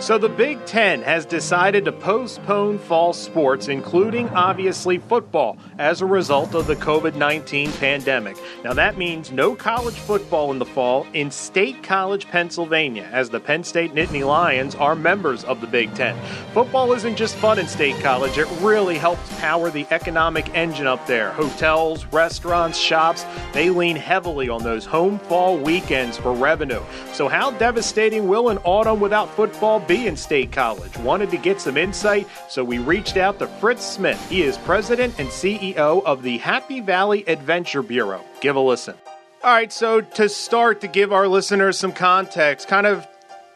So, the Big Ten has decided to postpone fall sports, including obviously football, as a result of the COVID 19 pandemic. Now, that means no college football in the fall in State College, Pennsylvania, as the Penn State Nittany Lions are members of the Big Ten. Football isn't just fun in State College, it really helps power the economic engine up there. Hotels, restaurants, shops, they lean heavily on those home fall weekends for revenue. So, how devastating will an autumn without football be in State College? Wanted to get some insight, so we reached out to Fritz Smith. He is president and CEO of the Happy Valley Adventure Bureau. Give a listen. All right, so to start, to give our listeners some context, kind of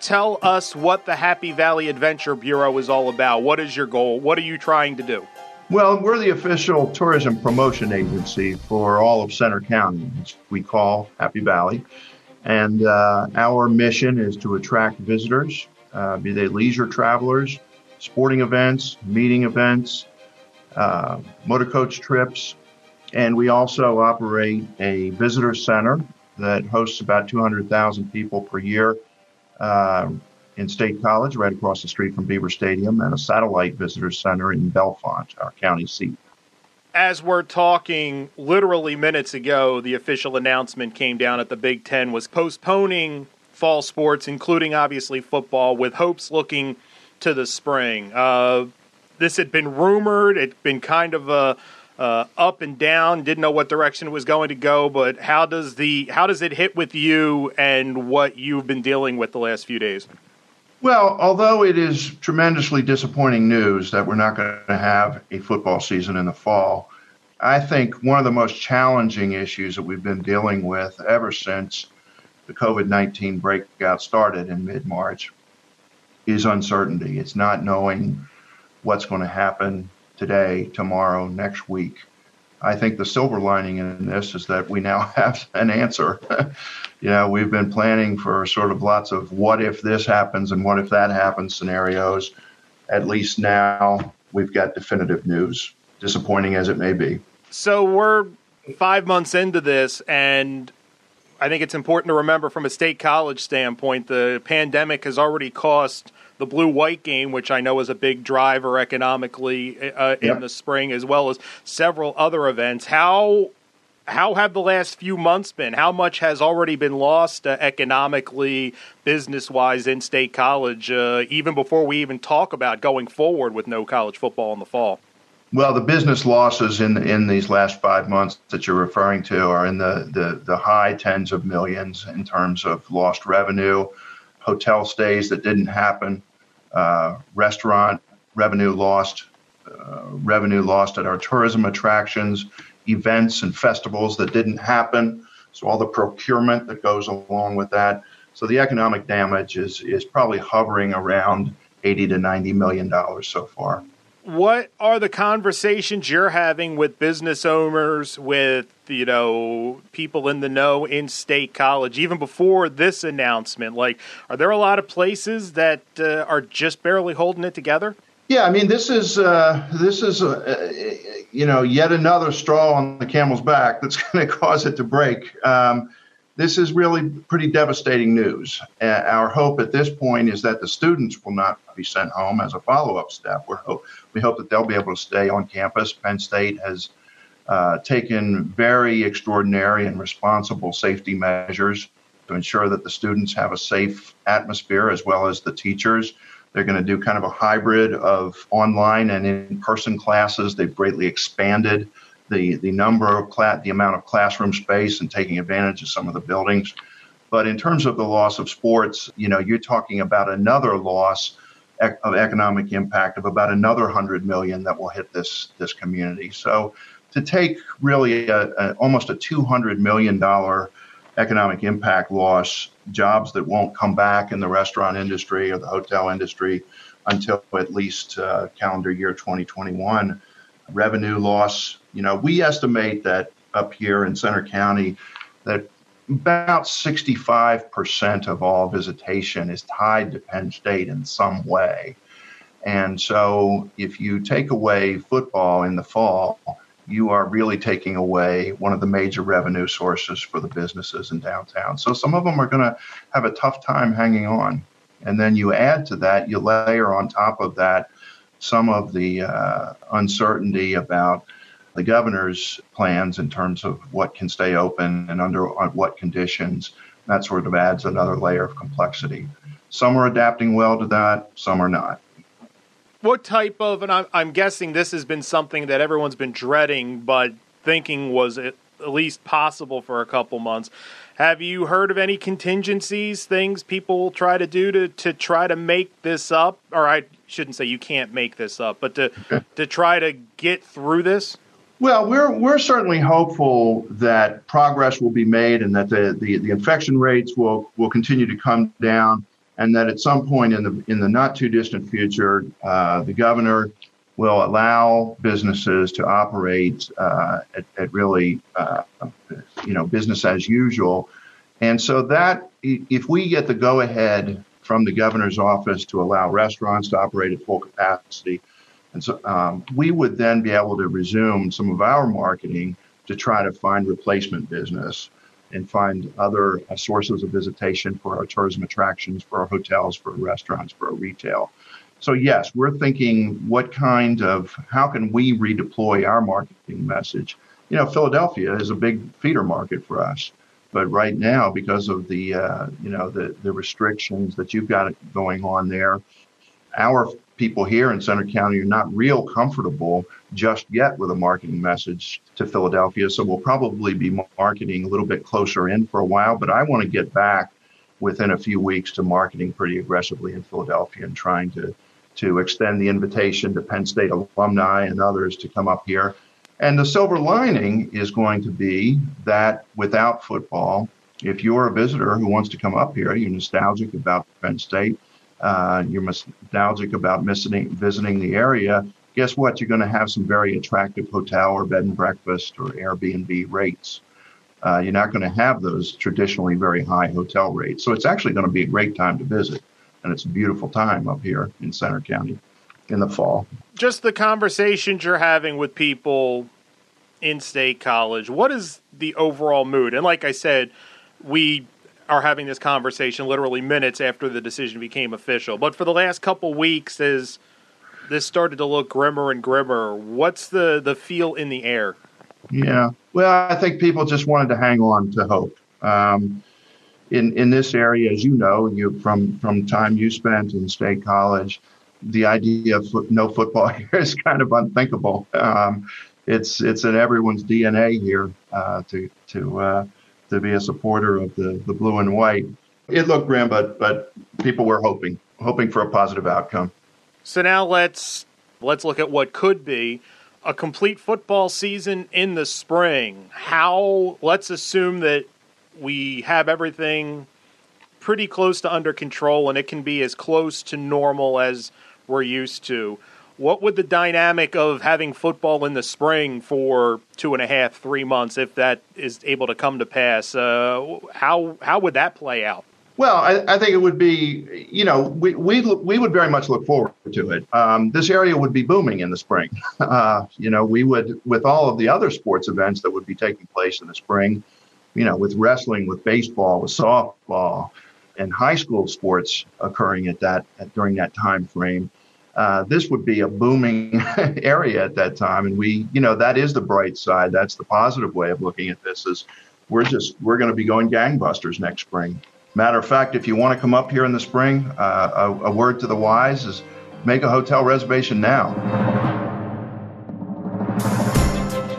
tell us what the Happy Valley Adventure Bureau is all about. What is your goal? What are you trying to do? Well, we're the official tourism promotion agency for all of Centre County, which we call Happy Valley. And uh, our mission is to attract visitors, uh, be they leisure travelers, sporting events, meeting events, uh, motor coach trips. And we also operate a visitor center that hosts about 200,000 people per year uh, in State College, right across the street from Beaver Stadium, and a satellite visitor center in Bellefonte, our county seat. As we're talking, literally minutes ago, the official announcement came down at the Big Ten was postponing fall sports, including obviously football, with hopes looking to the spring. Uh, this had been rumored. It'd been kind of a uh, up and down. Didn't know what direction it was going to go. But how does the how does it hit with you and what you've been dealing with the last few days? Well, although it is tremendously disappointing news that we're not going to have a football season in the fall, I think one of the most challenging issues that we've been dealing with ever since the COVID 19 breakout started in mid March is uncertainty. It's not knowing what's going to happen today, tomorrow, next week. I think the silver lining in this is that we now have an answer. you know, we've been planning for sort of lots of what if this happens and what if that happens scenarios. At least now we've got definitive news, disappointing as it may be. So we're five months into this, and I think it's important to remember from a state college standpoint, the pandemic has already cost the blue white game, which I know is a big driver economically uh, in yep. the spring, as well as several other events. How how have the last few months been? How much has already been lost uh, economically, business wise, in state college, uh, even before we even talk about going forward with no college football in the fall? Well, the business losses in in these last five months that you're referring to are in the, the, the high tens of millions in terms of lost revenue, hotel stays that didn't happen, uh, restaurant revenue lost, uh, revenue lost at our tourism attractions, events and festivals that didn't happen. So all the procurement that goes along with that. So the economic damage is is probably hovering around 80 to 90 million dollars so far. What are the conversations you're having with business owners, with you know people in the know in state college, even before this announcement? Like, are there a lot of places that uh, are just barely holding it together? Yeah, I mean, this is uh, this is you know yet another straw on the camel's back that's going to cause it to break. Um, this is really pretty devastating news. Uh, our hope at this point is that the students will not be sent home as a follow-up step. we hope, we hope that they'll be able to stay on campus. Penn State has uh, taken very extraordinary and responsible safety measures to ensure that the students have a safe atmosphere as well as the teachers. They're going to do kind of a hybrid of online and in-person classes. They've greatly expanded the the number of class, the amount of classroom space, and taking advantage of some of the buildings. But in terms of the loss of sports, you know, you're talking about another loss of economic impact of about another hundred million that will hit this this community. So to take really a, a, almost a two hundred million dollar economic impact loss, jobs that won't come back in the restaurant industry or the hotel industry until at least uh, calendar year 2021 revenue loss. You know, we estimate that up here in Centre County that about 65% of all visitation is tied to Penn State in some way. And so, if you take away football in the fall, you are really taking away one of the major revenue sources for the businesses in downtown. So, some of them are going to have a tough time hanging on. And then you add to that, you layer on top of that some of the uh, uncertainty about the governor's plans in terms of what can stay open and under uh, what conditions. That sort of adds another layer of complexity. Some are adapting well to that, some are not. What type of, and I'm, I'm guessing this has been something that everyone's been dreading, but thinking was at least possible for a couple months. Have you heard of any contingencies, things people try to do to, to try to make this up? Or I shouldn't say you can't make this up, but to to try to get through this? Well, we're we're certainly hopeful that progress will be made and that the, the, the infection rates will, will continue to come down and that at some point in the in the not too distant future, uh, the governor will allow businesses to operate uh, at, at, really uh, you know business as usual, and so that if we get the go ahead from the governor's office to allow restaurants to operate at full capacity, and so um, we would then be able to resume some of our marketing to try to find replacement business and find other uh, sources of visitation for our tourism attractions, for our hotels, for our restaurants, for our retail. So yes, we're thinking what kind of how can we redeploy our marketing message? You know, Philadelphia is a big feeder market for us, but right now because of the uh, you know the the restrictions that you've got going on there, our people here in Centre County are not real comfortable just yet with a marketing message to Philadelphia. So we'll probably be marketing a little bit closer in for a while. But I want to get back within a few weeks to marketing pretty aggressively in Philadelphia and trying to to extend the invitation to Penn State alumni and others to come up here. And the silver lining is going to be that without football, if you're a visitor who wants to come up here, you're nostalgic about Penn State, uh, you're nostalgic about visiting, visiting the area, guess what? You're going to have some very attractive hotel or bed and breakfast or Airbnb rates. Uh, you're not going to have those traditionally very high hotel rates. So it's actually going to be a great time to visit. And it's a beautiful time up here in Centre County in the fall. Just the conversations you're having with people in State College, what is the overall mood? And like I said, we are having this conversation literally minutes after the decision became official. But for the last couple weeks, as this started to look grimmer and grimmer, what's the the feel in the air? Yeah, well, I think people just wanted to hang on to hope. Um, in in this area, as you know, you from from time you spent in state college, the idea of no football here is kind of unthinkable. Um, it's it's in everyone's DNA here uh, to to uh, to be a supporter of the, the blue and white. It looked grim, but but people were hoping hoping for a positive outcome. So now let's let's look at what could be a complete football season in the spring. How let's assume that we have everything pretty close to under control and it can be as close to normal as we're used to what would the dynamic of having football in the spring for two and a half, three months, if that is able to come to pass, uh, how how would that play out? Well, I, I, think it would be, you know, we, we, we would very much look forward to it. Um, this area would be booming in the spring. Uh, you know, we would, with all of the other sports events that would be taking place in the spring, you know, with wrestling, with baseball, with softball, and high school sports occurring at that at, during that time frame uh, this would be a booming area at that time. And we, you know, that is the bright side. That's the positive way of looking at this is we're just, we're going to be going gangbusters next spring. Matter of fact, if you want to come up here in the spring, uh, a, a word to the wise is make a hotel reservation now.